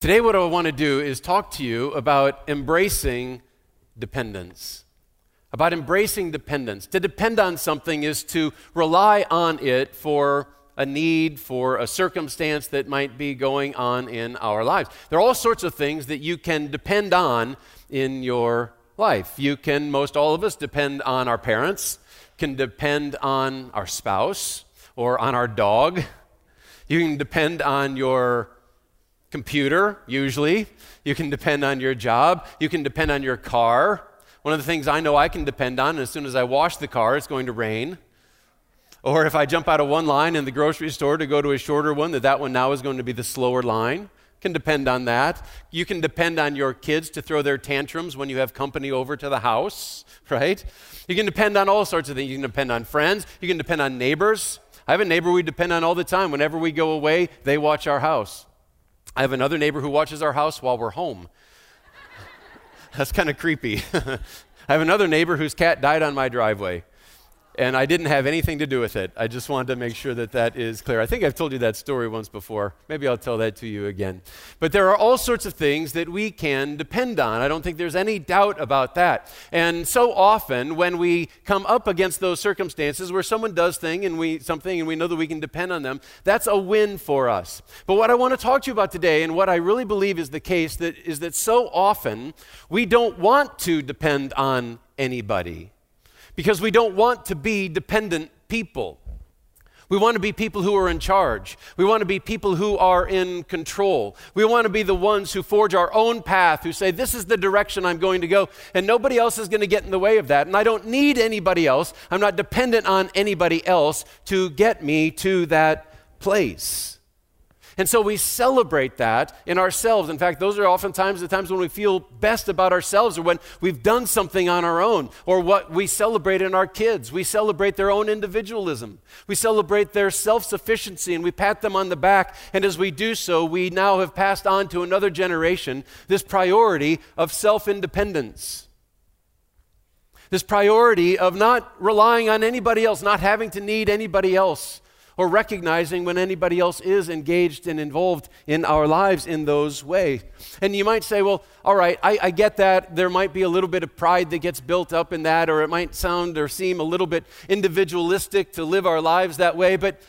Today, what I want to do is talk to you about embracing dependence. About embracing dependence. To depend on something is to rely on it for a need, for a circumstance that might be going on in our lives. There are all sorts of things that you can depend on in your life. You can, most all of us, depend on our parents, can depend on our spouse or on our dog. You can depend on your computer, usually. You can depend on your job. You can depend on your car. One of the things I know I can depend on, as soon as I wash the car, it's going to rain. Or if I jump out of one line in the grocery store to go to a shorter one, that that one now is going to be the slower line. Can depend on that. You can depend on your kids to throw their tantrums when you have company over to the house, right? You can depend on all sorts of things. You can depend on friends. You can depend on neighbors. I have a neighbor we depend on all the time. Whenever we go away, they watch our house. I have another neighbor who watches our house while we're home. That's kind of creepy. I have another neighbor whose cat died on my driveway and I didn't have anything to do with it. I just wanted to make sure that that is clear. I think I've told you that story once before. Maybe I'll tell that to you again. But there are all sorts of things that we can depend on. I don't think there's any doubt about that. And so often when we come up against those circumstances where someone does thing and we something and we know that we can depend on them, that's a win for us. But what I want to talk to you about today and what I really believe is the case that is that so often we don't want to depend on anybody because we don't want to be dependent people. We want to be people who are in charge. We want to be people who are in control. We want to be the ones who forge our own path, who say, This is the direction I'm going to go, and nobody else is going to get in the way of that. And I don't need anybody else. I'm not dependent on anybody else to get me to that place. And so we celebrate that in ourselves. In fact, those are oftentimes the times when we feel best about ourselves or when we've done something on our own or what we celebrate in our kids. We celebrate their own individualism. We celebrate their self sufficiency and we pat them on the back. And as we do so, we now have passed on to another generation this priority of self independence. This priority of not relying on anybody else, not having to need anybody else or recognizing when anybody else is engaged and involved in our lives in those ways. And you might say, well, all right, I, I, get that. There might be a little bit of pride that gets built up in that, or it might sound or seem a little bit individualistic to live our lives that way, but,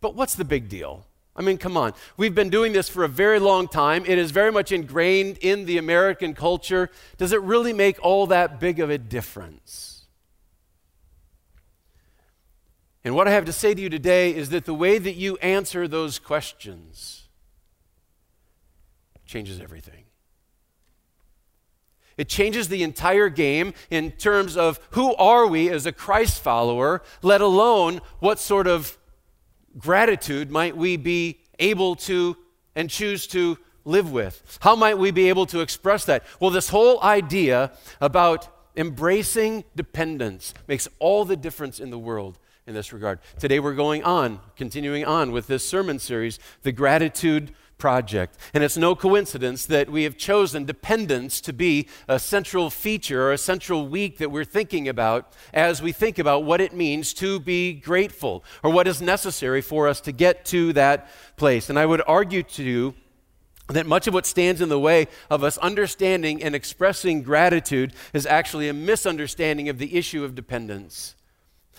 but what's the big deal? I mean, come on. We've been doing this for a very long time. It is very much ingrained in the American culture. Does it really make all that big of a difference? And what I have to say to you today is that the way that you answer those questions changes everything. It changes the entire game in terms of who are we as a Christ follower, let alone what sort of gratitude might we be able to and choose to live with? How might we be able to express that? Well, this whole idea about embracing dependence makes all the difference in the world in this regard. Today we're going on, continuing on with this sermon series, The Gratitude Project. And it's no coincidence that we have chosen dependence to be a central feature or a central week that we're thinking about as we think about what it means to be grateful or what is necessary for us to get to that place. And I would argue to you that much of what stands in the way of us understanding and expressing gratitude is actually a misunderstanding of the issue of dependence.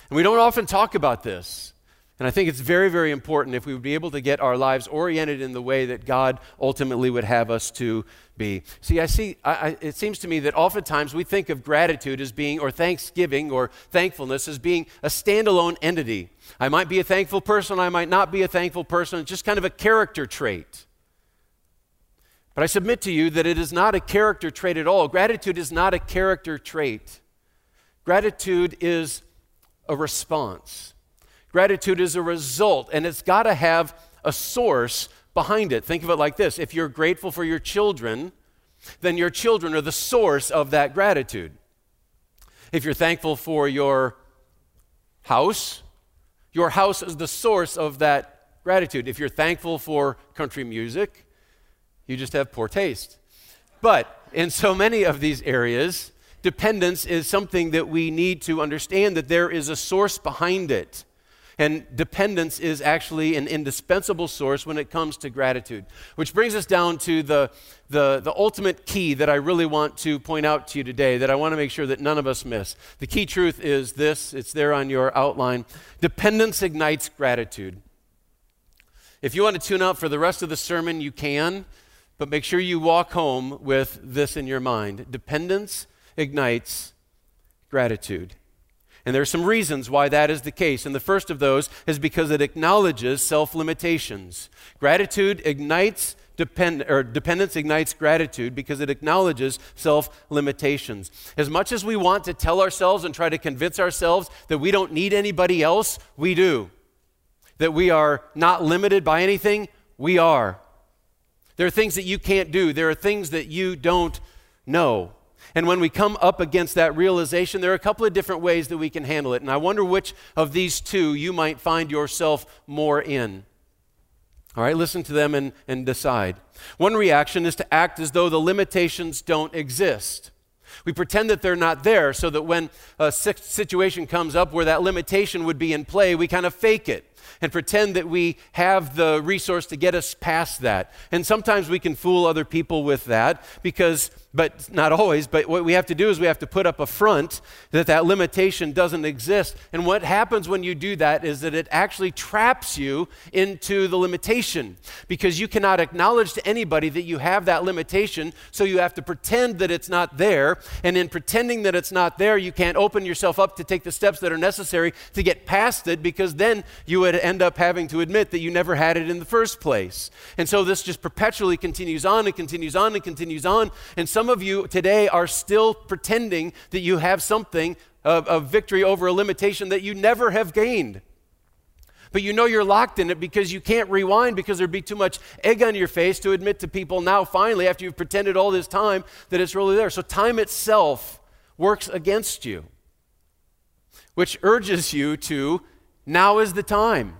And we don't often talk about this. And I think it's very, very important if we would be able to get our lives oriented in the way that God ultimately would have us to be. See, I see, I, I, it seems to me that oftentimes we think of gratitude as being, or thanksgiving or thankfulness as being a standalone entity. I might be a thankful person, I might not be a thankful person. It's just kind of a character trait. But I submit to you that it is not a character trait at all. Gratitude is not a character trait. Gratitude is a response. Gratitude is a result, and it's got to have a source behind it. Think of it like this if you're grateful for your children, then your children are the source of that gratitude. If you're thankful for your house, your house is the source of that gratitude. If you're thankful for country music, you just have poor taste. But in so many of these areas, dependence is something that we need to understand that there is a source behind it. And dependence is actually an indispensable source when it comes to gratitude. Which brings us down to the, the, the ultimate key that I really want to point out to you today, that I want to make sure that none of us miss. The key truth is this it's there on your outline dependence ignites gratitude. If you want to tune out for the rest of the sermon, you can, but make sure you walk home with this in your mind. Dependence ignites gratitude. And there are some reasons why that is the case. And the first of those is because it acknowledges self limitations. Gratitude ignites depend, or dependence ignites gratitude because it acknowledges self limitations. As much as we want to tell ourselves and try to convince ourselves that we don't need anybody else, we do. That we are not limited by anything, we are. There are things that you can't do, there are things that you don't know. And when we come up against that realization, there are a couple of different ways that we can handle it. And I wonder which of these two you might find yourself more in. All right, listen to them and, and decide. One reaction is to act as though the limitations don't exist. We pretend that they're not there so that when a situation comes up where that limitation would be in play, we kind of fake it and pretend that we have the resource to get us past that. And sometimes we can fool other people with that because but not always. But what we have to do is we have to put up a front that that limitation doesn't exist. And what happens when you do that is that it actually traps you into the limitation because you cannot acknowledge to anybody that you have that limitation. So you have to pretend that it's not there. And in pretending that it's not there, you can't open yourself up to take the steps that are necessary to get past it because then you would end up having to admit that you never had it in the first place. And so this just perpetually continues on and continues on and continues on. And some some of you today are still pretending that you have something of, of victory over a limitation that you never have gained. But you know you're locked in it because you can't rewind because there'd be too much egg on your face to admit to people now, finally, after you've pretended all this time, that it's really there. So time itself works against you, which urges you to now is the time.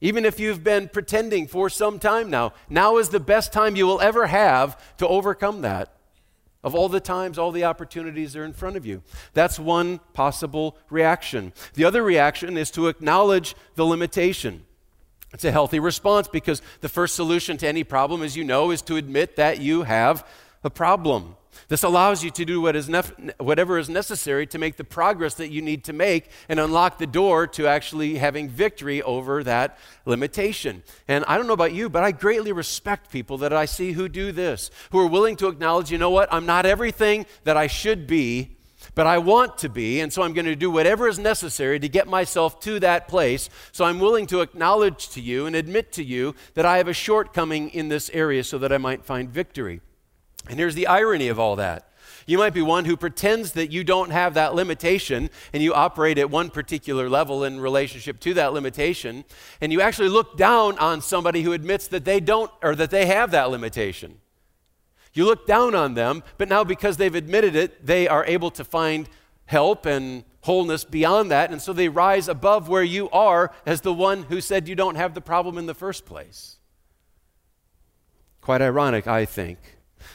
Even if you've been pretending for some time now, now is the best time you will ever have to overcome that of all the times, all the opportunities are in front of you. That's one possible reaction. The other reaction is to acknowledge the limitation. It's a healthy response because the first solution to any problem, as you know, is to admit that you have a problem. This allows you to do what is nef- whatever is necessary to make the progress that you need to make and unlock the door to actually having victory over that limitation. And I don't know about you, but I greatly respect people that I see who do this, who are willing to acknowledge, you know what, I'm not everything that I should be, but I want to be, and so I'm going to do whatever is necessary to get myself to that place. So I'm willing to acknowledge to you and admit to you that I have a shortcoming in this area so that I might find victory. And here's the irony of all that. You might be one who pretends that you don't have that limitation and you operate at one particular level in relationship to that limitation, and you actually look down on somebody who admits that they don't or that they have that limitation. You look down on them, but now because they've admitted it, they are able to find help and wholeness beyond that, and so they rise above where you are as the one who said you don't have the problem in the first place. Quite ironic, I think.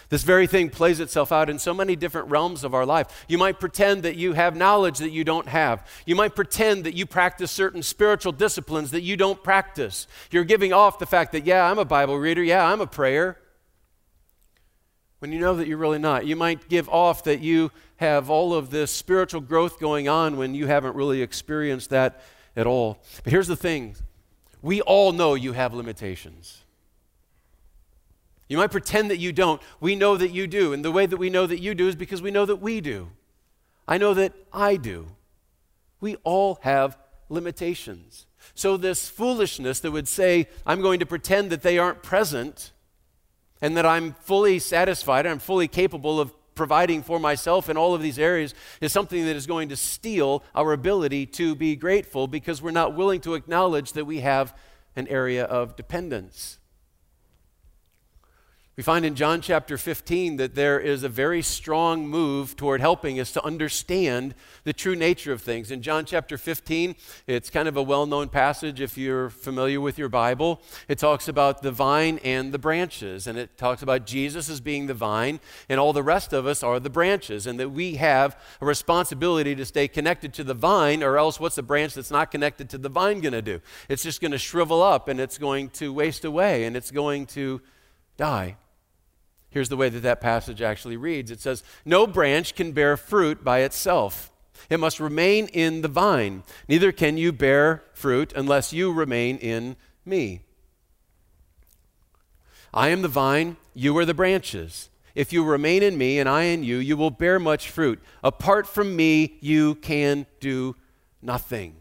This very thing plays itself out in so many different realms of our life. You might pretend that you have knowledge that you don't have. You might pretend that you practice certain spiritual disciplines that you don't practice. You're giving off the fact that, yeah, I'm a Bible reader, yeah, I'm a prayer. When you know that you're really not. You might give off that you have all of this spiritual growth going on when you haven't really experienced that at all. But here's the thing we all know you have limitations. You might pretend that you don't. We know that you do. And the way that we know that you do is because we know that we do. I know that I do. We all have limitations. So, this foolishness that would say, I'm going to pretend that they aren't present and that I'm fully satisfied, I'm fully capable of providing for myself in all of these areas, is something that is going to steal our ability to be grateful because we're not willing to acknowledge that we have an area of dependence. We find in John chapter 15 that there is a very strong move toward helping us to understand the true nature of things. In John chapter 15, it's kind of a well known passage if you're familiar with your Bible. It talks about the vine and the branches, and it talks about Jesus as being the vine, and all the rest of us are the branches, and that we have a responsibility to stay connected to the vine, or else what's the branch that's not connected to the vine going to do? It's just going to shrivel up, and it's going to waste away, and it's going to die. Here's the way that that passage actually reads it says, No branch can bear fruit by itself. It must remain in the vine. Neither can you bear fruit unless you remain in me. I am the vine, you are the branches. If you remain in me and I in you, you will bear much fruit. Apart from me, you can do nothing.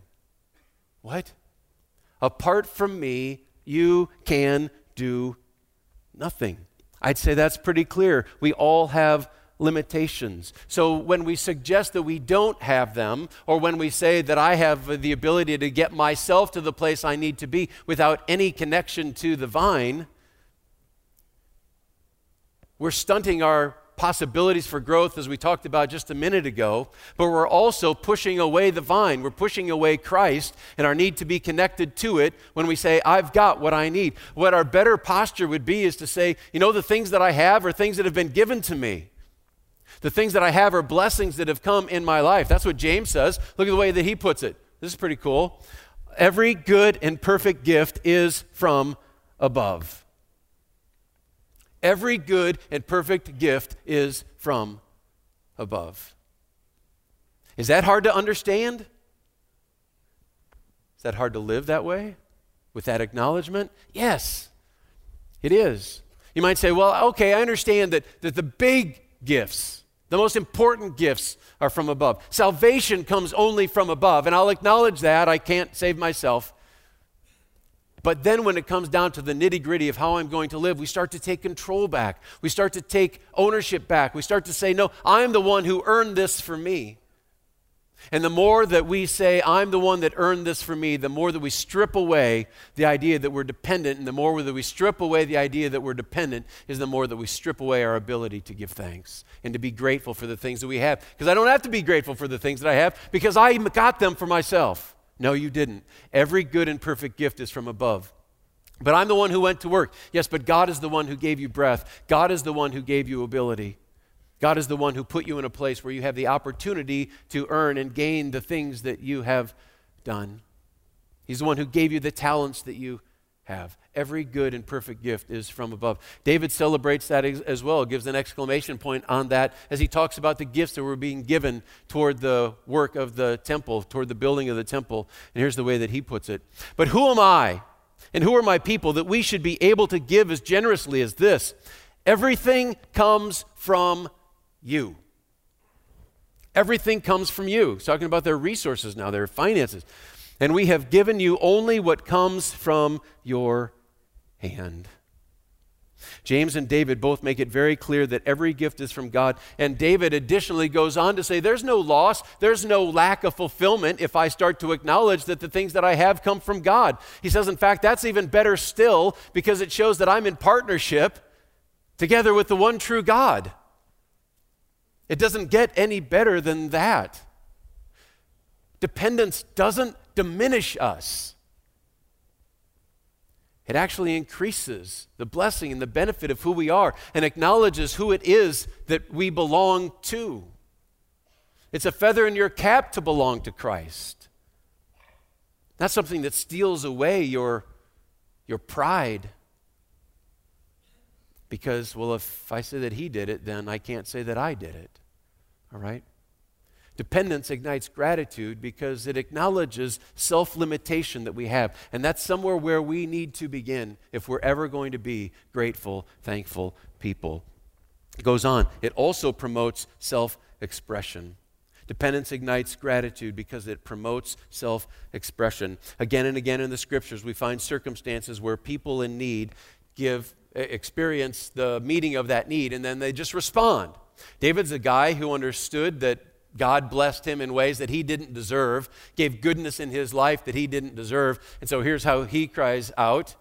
What? Apart from me, you can do nothing. I'd say that's pretty clear. We all have limitations. So when we suggest that we don't have them, or when we say that I have the ability to get myself to the place I need to be without any connection to the vine, we're stunting our possibilities for growth, as we talked about just a minute ago, but we're also pushing away the vine. We're pushing away Christ and our need to be connected to it when we say, I've got what I need. What our better posture would be is to say, you know, the things that I have are things that have been given to me. The things that I have are blessings that have come in my life. That's what James says. Look at the way that he puts it. This is pretty cool. Every good and perfect gift is from above. Every good and perfect gift is from above. Is that hard to understand? Is that hard to live that way? With that acknowledgement? Yes, it is. You might say, well, okay, I understand that, that the big gifts, the most important gifts, are from above. Salvation comes only from above, and I'll acknowledge that. I can't save myself. But then, when it comes down to the nitty gritty of how I'm going to live, we start to take control back. We start to take ownership back. We start to say, No, I'm the one who earned this for me. And the more that we say, I'm the one that earned this for me, the more that we strip away the idea that we're dependent. And the more that we strip away the idea that we're dependent, is the more that we strip away our ability to give thanks and to be grateful for the things that we have. Because I don't have to be grateful for the things that I have because I got them for myself. No, you didn't. Every good and perfect gift is from above. But I'm the one who went to work. Yes, but God is the one who gave you breath. God is the one who gave you ability. God is the one who put you in a place where you have the opportunity to earn and gain the things that you have done. He's the one who gave you the talents that you have. Every good and perfect gift is from above. David celebrates that as well, gives an exclamation point on that as he talks about the gifts that were being given toward the work of the temple, toward the building of the temple. And here's the way that he puts it But who am I and who are my people that we should be able to give as generously as this? Everything comes from you. Everything comes from you. He's talking about their resources now, their finances and we have given you only what comes from your hand. James and David both make it very clear that every gift is from God. And David additionally goes on to say, There's no loss, there's no lack of fulfillment if I start to acknowledge that the things that I have come from God. He says, In fact, that's even better still because it shows that I'm in partnership together with the one true God. It doesn't get any better than that. Dependence doesn't diminish us. It actually increases the blessing and the benefit of who we are and acknowledges who it is that we belong to. It's a feather in your cap to belong to Christ. Not something that steals away your, your pride. Because, well, if I say that he did it, then I can't say that I did it. All right? Dependence ignites gratitude because it acknowledges self limitation that we have. And that's somewhere where we need to begin if we're ever going to be grateful, thankful people. It goes on. It also promotes self expression. Dependence ignites gratitude because it promotes self expression. Again and again in the scriptures, we find circumstances where people in need give experience the meeting of that need and then they just respond. David's a guy who understood that God blessed him in ways that he didn't deserve, gave goodness in his life that he didn't deserve. And so here's how he cries out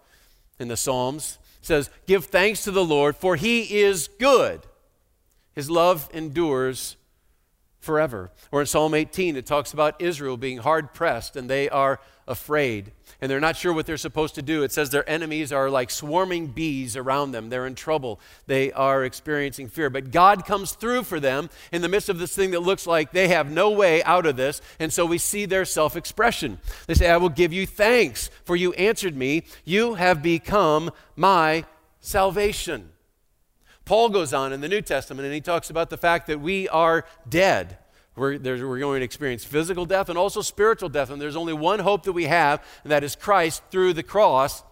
in the Psalms says, Give thanks to the Lord, for he is good. His love endures forever. Or in Psalm 18, it talks about Israel being hard pressed and they are afraid and they're not sure what they're supposed to do. It says their enemies are like swarming bees around them. They're in trouble. They are experiencing fear. But God comes through for them in the midst of this thing that looks like they have no way out of this. And so we see their self expression. They say, I will give you thanks, for you answered me. You have become my salvation. Paul goes on in the New Testament and he talks about the fact that we are dead. We're, we're, going to experience physical death and also spiritual death. And there's only one hope that we have, and that is Christ through the cross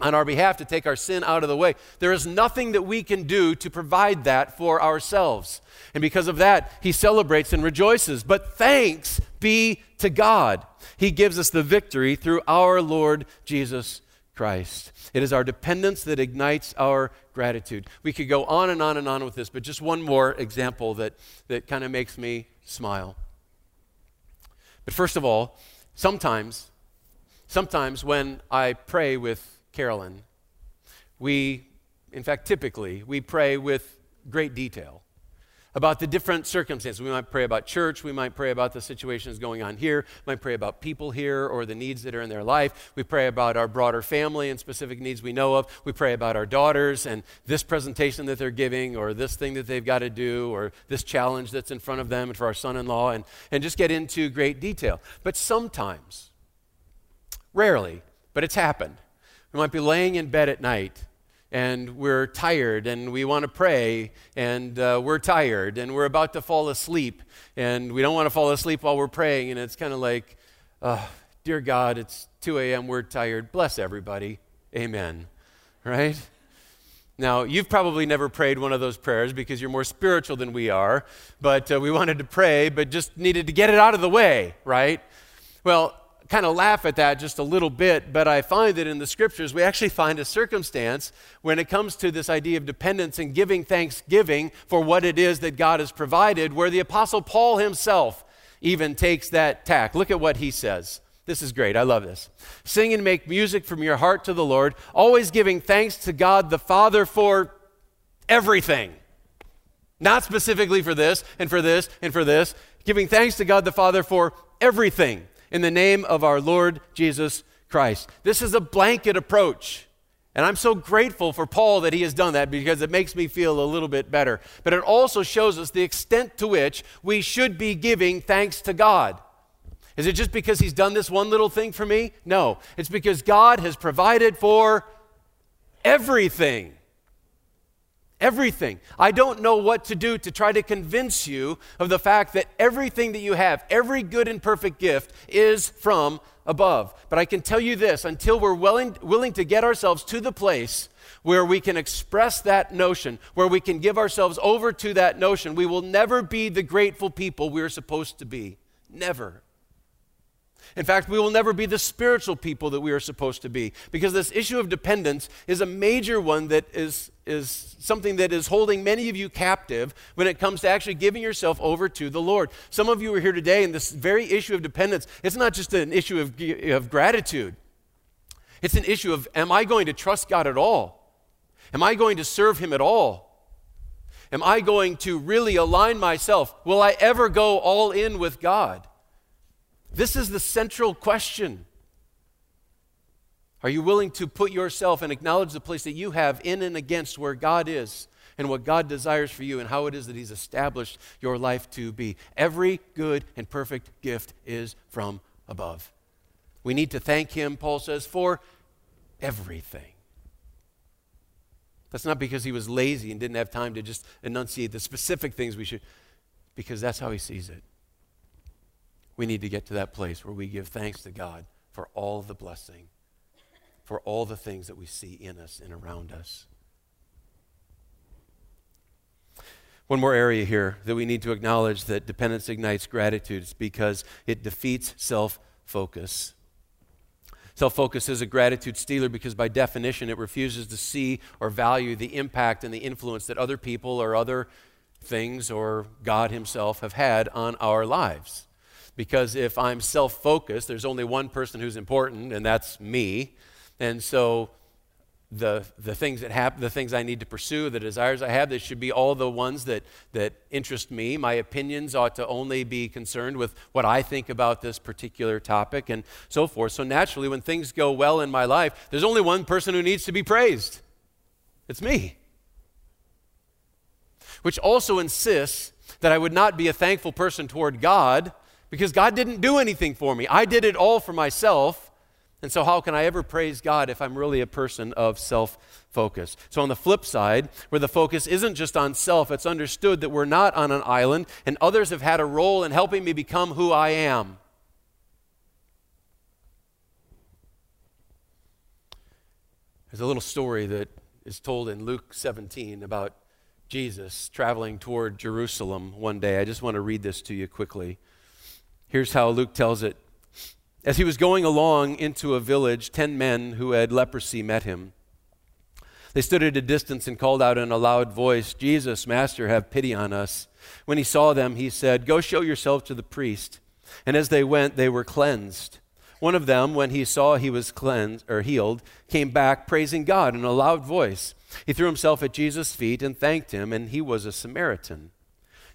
on our behalf to take our sin out of the way. There is nothing that we can do to provide that for ourselves. And because of that, he celebrates and rejoices. But thanks be to God. He gives us the victory through our Lord Jesus Christ. It is our dependence that ignites our gratitude. We could go on and on and on with this, but just one more example that, that kind of makes me smile. But first of all, sometimes, sometimes when I pray with Carolyn, we, in fact, typically, we pray with great detail about the different circumstances. We might pray about church. We might pray about the situations going on here. We might pray about people here or the needs that are in their life. We pray about our broader family and specific needs we know of. We pray about our daughters and this presentation that they're giving or this thing that they've got to do or this challenge that's in front of them and for our son in law and, and just get into great detail. But sometimes, rarely, but it's happened. We might be laying in bed at night and we're tired and we want to pray and uh, we're tired and we're about to fall asleep and we don't want to fall asleep while we're praying and it's kind of like uh, dear god it's 2 a.m we're tired. Bless everybody. Amen. Right? Now you've probably never prayed one of those prayers because you're more spiritual than we are but uh, we wanted to pray but just needed to get it out of the way right? Well kind of laugh at that just a little bit, but I find that in the scriptures we actually find a circumstance when it comes to this idea of dependence and giving thanksgiving for what it is that God has provided, where the Apostle Paul himself even takes that tack. Look at what he says. This is great. I love this. Sing and make music from your heart to the Lord, always giving thanks to God the Father for everything. Not specifically for this and for this and for this. Giving thanks to God the Father for everything in the name of our Lord Jesus Christ. This is a blanket approach. And I'm so grateful for Paul that he has done that because it makes me feel a little bit better. But it also shows us the extent to which we should be giving thanks to God. Is it just because he's done this one little thing for me? No. It's because God has provided for everything. Everything. I don't know what to do to try to convince you of the fact that everything that you have, every good and perfect gift, is from above. But I can tell you this until we're willing, willing to get ourselves to the place where we can express that notion, where we can give ourselves over to that notion, we will never be the grateful people we're supposed to be. Never. In fact, we will never be the spiritual people that we are supposed to be because this issue of dependence is a major one that is, is something that is holding many of you captive when it comes to actually giving yourself over to the Lord. Some of you are here today, and this very issue of dependence, it's not just an issue of, of gratitude, it's an issue of am I going to trust God at all? Am I going to serve Him at all? Am I going to really align myself? Will I ever go all in with God? This is the central question. Are you willing to put yourself and acknowledge the place that you have in and against where God is and what God desires for you and how it is that He's established your life to be? Every good and perfect gift is from above. We need to thank Him, Paul says, for everything. That's not because he was lazy and didn't have time to just enunciate the specific things we should, because that's how he sees it we need to get to that place where we give thanks to God for all the blessing, for all the things that we see in us and around us. One more area here that we need to acknowledge that dependence ignites gratitude is because it defeats self focus. Self focus is a gratitude stealer because, by definition, it refuses to see or value the impact and the influence that other people or other things or God Himself have had on our lives because if I'm self focused, there's only one person who's important, and that's me. And so the, the things that happen, the things I need to pursue, the desires I have, they should be all the ones that, that interest me. My opinions ought to only be concerned with what I think about this particular topic and so forth. So naturally, when things go well in my life, there's only one person who needs to be praised. It's me. Which also insists that I would not be a thankful person toward God because God didn't do anything for me. I did it all for myself. And so, how can I ever praise God if I'm really a person of self focus? So, on the flip side, where the focus isn't just on self, it's understood that we're not on an island and others have had a role in helping me become who I am. There's a little story that is told in Luke 17 about Jesus traveling toward Jerusalem one day. I just want to read this to you quickly. Here's how Luke tells it. As he was going along into a village, ten men who had leprosy met him. They stood at a distance and called out in a loud voice, Jesus, Master, have pity on us. When he saw them, he said, Go show yourself to the priest. And as they went, they were cleansed. One of them, when he saw he was cleansed or healed, came back praising God in a loud voice. He threw himself at Jesus' feet and thanked him, and he was a Samaritan.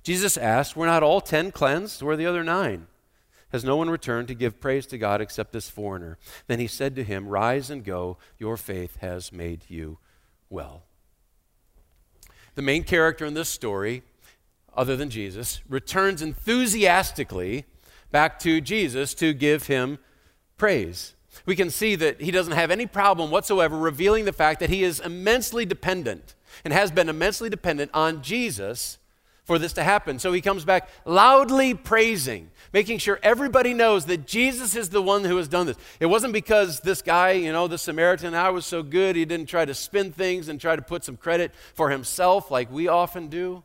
Jesus asked, Were not all ten cleansed? Where are the other nine? Has no one returned to give praise to God except this foreigner? Then he said to him, Rise and go, your faith has made you well. The main character in this story, other than Jesus, returns enthusiastically back to Jesus to give him praise. We can see that he doesn't have any problem whatsoever revealing the fact that he is immensely dependent and has been immensely dependent on Jesus for this to happen. So he comes back loudly praising, making sure everybody knows that Jesus is the one who has done this. It wasn't because this guy, you know, the Samaritan, I was so good, he didn't try to spin things and try to put some credit for himself like we often do.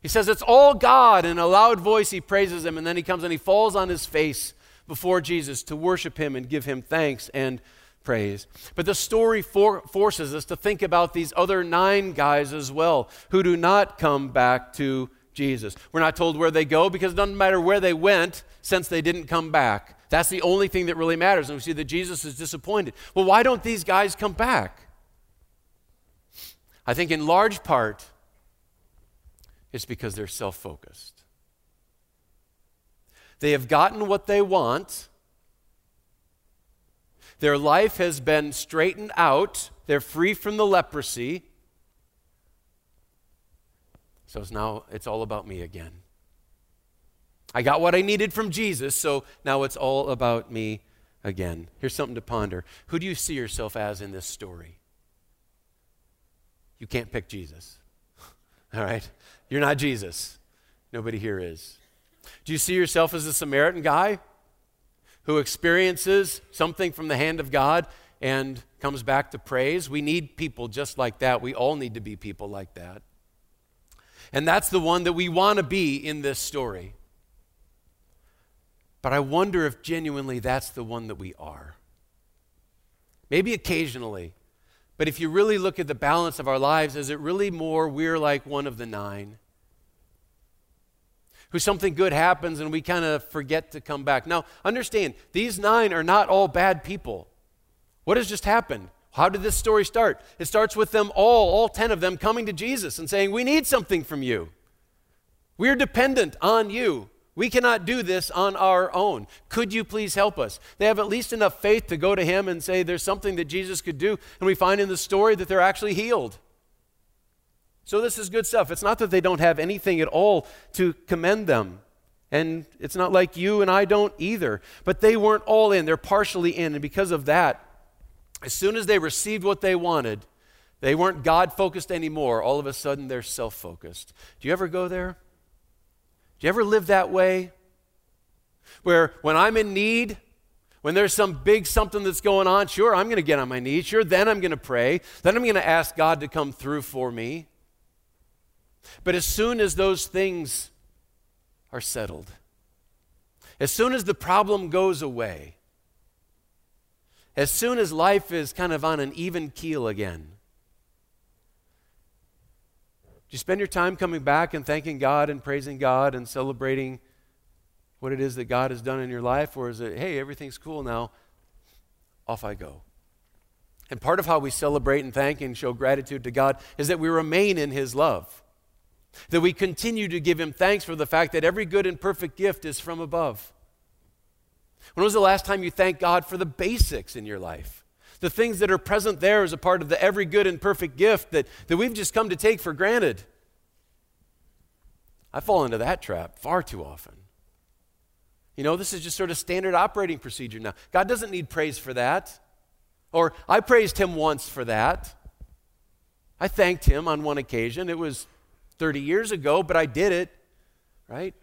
He says it's all God. In a loud voice, he praises him, and then he comes and he falls on his face before Jesus to worship him and give him thanks and praise. But the story for, forces us to think about these other nine guys as well who do not come back to Jesus. We're not told where they go because it doesn't matter where they went since they didn't come back. That's the only thing that really matters. And we see that Jesus is disappointed. Well, why don't these guys come back? I think in large part, it's because they're self focused. They have gotten what they want their life has been straightened out. They're free from the leprosy. So it's now it's all about me again. I got what I needed from Jesus, so now it's all about me again. Here's something to ponder. Who do you see yourself as in this story? You can't pick Jesus. All right? You're not Jesus. Nobody here is. Do you see yourself as a Samaritan guy? Who experiences something from the hand of God and comes back to praise. We need people just like that. We all need to be people like that. And that's the one that we want to be in this story. But I wonder if genuinely that's the one that we are. Maybe occasionally. But if you really look at the balance of our lives, is it really more we're like one of the nine? Who something good happens and we kind of forget to come back. Now, understand, these nine are not all bad people. What has just happened? How did this story start? It starts with them all, all 10 of them, coming to Jesus and saying, We need something from you. We're dependent on you. We cannot do this on our own. Could you please help us? They have at least enough faith to go to him and say there's something that Jesus could do. And we find in the story that they're actually healed. So, this is good stuff. It's not that they don't have anything at all to commend them. And it's not like you and I don't either. But they weren't all in, they're partially in. And because of that, as soon as they received what they wanted, they weren't God focused anymore. All of a sudden, they're self focused. Do you ever go there? Do you ever live that way? Where when I'm in need, when there's some big something that's going on, sure, I'm going to get on my knees. Sure, then I'm going to pray. Then I'm going to ask God to come through for me. But as soon as those things are settled, as soon as the problem goes away, as soon as life is kind of on an even keel again, do you spend your time coming back and thanking God and praising God and celebrating what it is that God has done in your life? Or is it, hey, everything's cool now, off I go? And part of how we celebrate and thank and show gratitude to God is that we remain in His love. That we continue to give Him thanks for the fact that every good and perfect gift is from above. When was the last time you thanked God for the basics in your life? The things that are present there as a part of the every good and perfect gift that, that we've just come to take for granted. I fall into that trap far too often. You know, this is just sort of standard operating procedure now. God doesn't need praise for that. Or I praised him once for that. I thanked him on one occasion. It was 30 years ago, but I did it, right?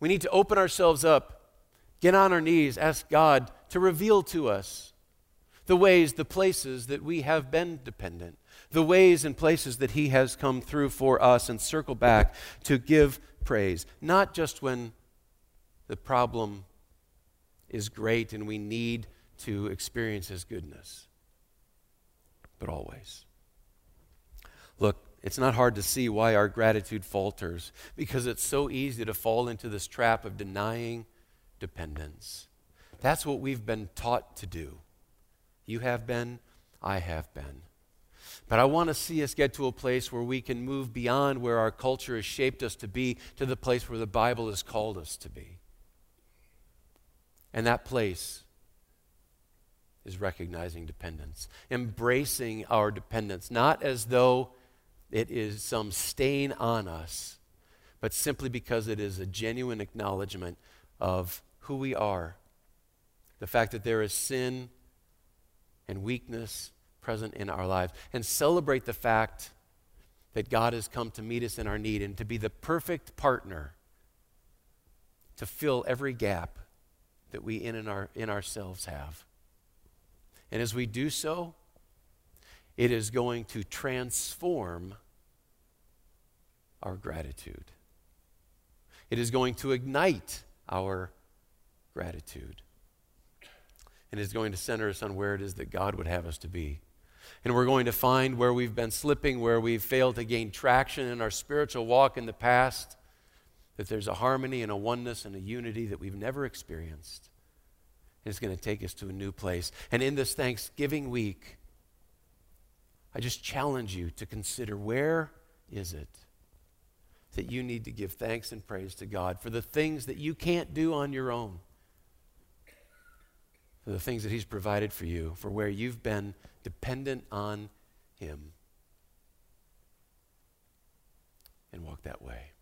We need to open ourselves up, get on our knees, ask God to reveal to us the ways, the places that we have been dependent, the ways and places that He has come through for us, and circle back to give praise, not just when the problem is great and we need to experience His goodness, but always. It's not hard to see why our gratitude falters because it's so easy to fall into this trap of denying dependence. That's what we've been taught to do. You have been, I have been. But I want to see us get to a place where we can move beyond where our culture has shaped us to be to the place where the Bible has called us to be. And that place is recognizing dependence, embracing our dependence, not as though it is some stain on us, but simply because it is a genuine acknowledgement of who we are. The fact that there is sin and weakness present in our lives, and celebrate the fact that God has come to meet us in our need and to be the perfect partner to fill every gap that we in, our, in ourselves have. And as we do so, it is going to transform our gratitude. It is going to ignite our gratitude. And is going to center us on where it is that God would have us to be. And we're going to find where we've been slipping, where we've failed to gain traction in our spiritual walk in the past, that there's a harmony and a oneness and a unity that we've never experienced. And it's going to take us to a new place. And in this Thanksgiving week, I just challenge you to consider where is it that you need to give thanks and praise to God for the things that you can't do on your own, for the things that He's provided for you, for where you've been dependent on Him. And walk that way.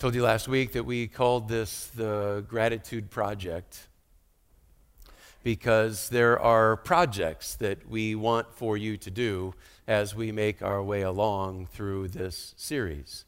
told you last week that we called this the Gratitude Project because there are projects that we want for you to do as we make our way along through this series.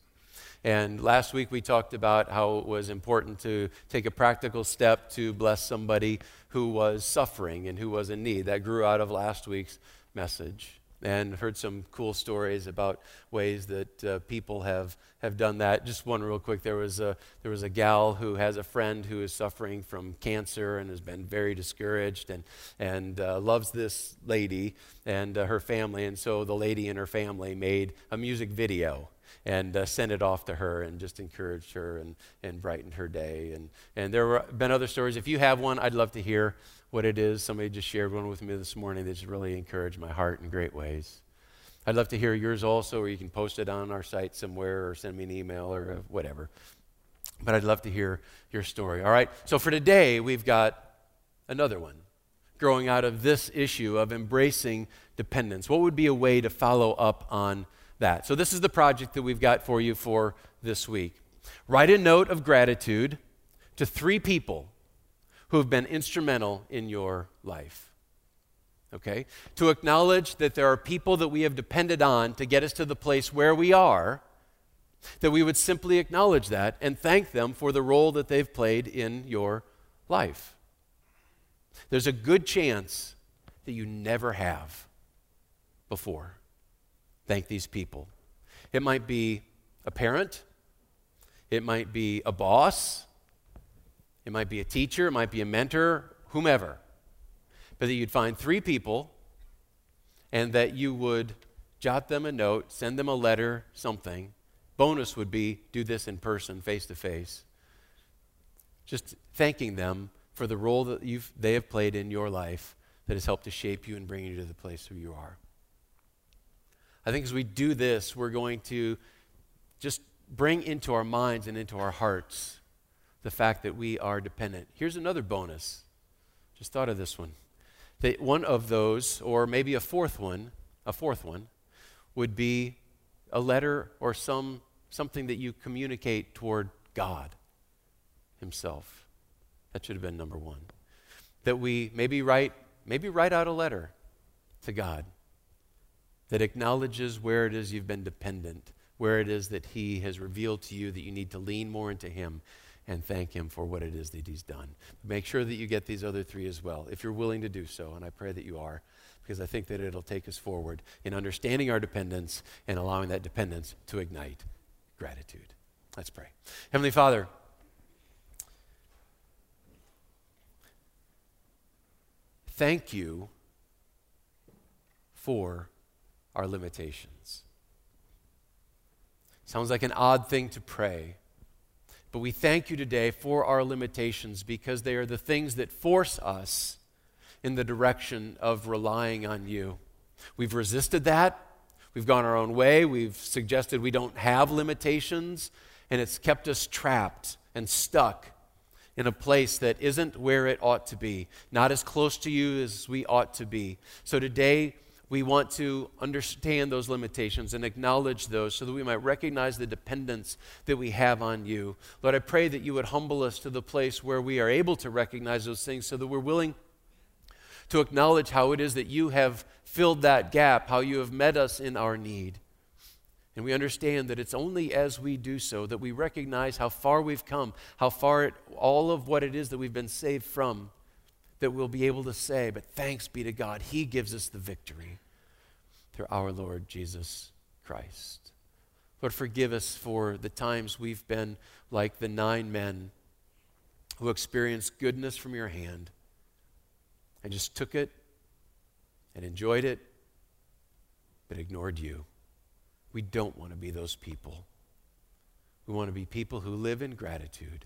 And last week we talked about how it was important to take a practical step to bless somebody who was suffering and who was in need. That grew out of last week's message and heard some cool stories about ways that uh, people have, have done that. Just one real quick. There was, a, there was a gal who has a friend who is suffering from cancer and has been very discouraged and, and uh, loves this lady and uh, her family. And so the lady and her family made a music video and uh, sent it off to her and just encouraged her and, and brightened her day. And, and there have been other stories. If you have one, I'd love to hear what it is. Somebody just shared one with me this morning that's really encouraged my heart in great ways. I'd love to hear yours also, or you can post it on our site somewhere or send me an email or uh, whatever. But I'd love to hear your story. All right, so for today, we've got another one growing out of this issue of embracing dependence. What would be a way to follow up on that? So, this is the project that we've got for you for this week. Write a note of gratitude to three people who have been instrumental in your life. Okay? To acknowledge that there are people that we have depended on to get us to the place where we are, that we would simply acknowledge that and thank them for the role that they've played in your life. There's a good chance that you never have before. Thank these people. It might be a parent, it might be a boss, it might be a teacher, it might be a mentor, whomever. But that you'd find three people and that you would jot them a note, send them a letter, something. Bonus would be do this in person, face to face. just thanking them for the role that they have played in your life that has helped to shape you and bring you to the place where you are. I think as we do this, we're going to just bring into our minds and into our hearts the fact that we are dependent. Here's another bonus. Just thought of this one. That one of those, or maybe a fourth one, a fourth one, would be a letter or some something that you communicate toward God Himself. That should have been number one. That we maybe write, maybe write out a letter to God that acknowledges where it is you've been dependent, where it is that He has revealed to you that you need to lean more into Him and thank Him for what it is that He's done. Make sure that you get these other three as well, if you're willing to do so, and I pray that you are, because I think that it'll take us forward in understanding our dependence and allowing that dependence to ignite gratitude. Let's pray. Heavenly Father, thank you for our limitations. Sounds like an odd thing to pray, but we thank you today for our limitations because they are the things that force us in the direction of relying on you. We've resisted that. We've gone our own way. We've suggested we don't have limitations, and it's kept us trapped and stuck in a place that isn't where it ought to be, not as close to you as we ought to be. So today, we want to understand those limitations and acknowledge those so that we might recognize the dependence that we have on you. Lord, I pray that you would humble us to the place where we are able to recognize those things so that we're willing to acknowledge how it is that you have filled that gap, how you have met us in our need. And we understand that it's only as we do so that we recognize how far we've come, how far it, all of what it is that we've been saved from, that we'll be able to say, but thanks be to God, He gives us the victory through our Lord Jesus Christ. Lord, forgive us for the times we've been like the nine men who experienced goodness from your hand and just took it and enjoyed it, but ignored you. We don't want to be those people. We want to be people who live in gratitude.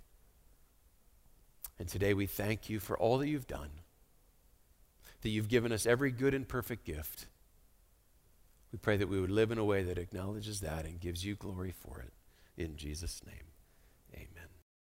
And today we thank you for all that you've done, that you've given us every good and perfect gift. We pray that we would live in a way that acknowledges that and gives you glory for it. In Jesus' name, amen.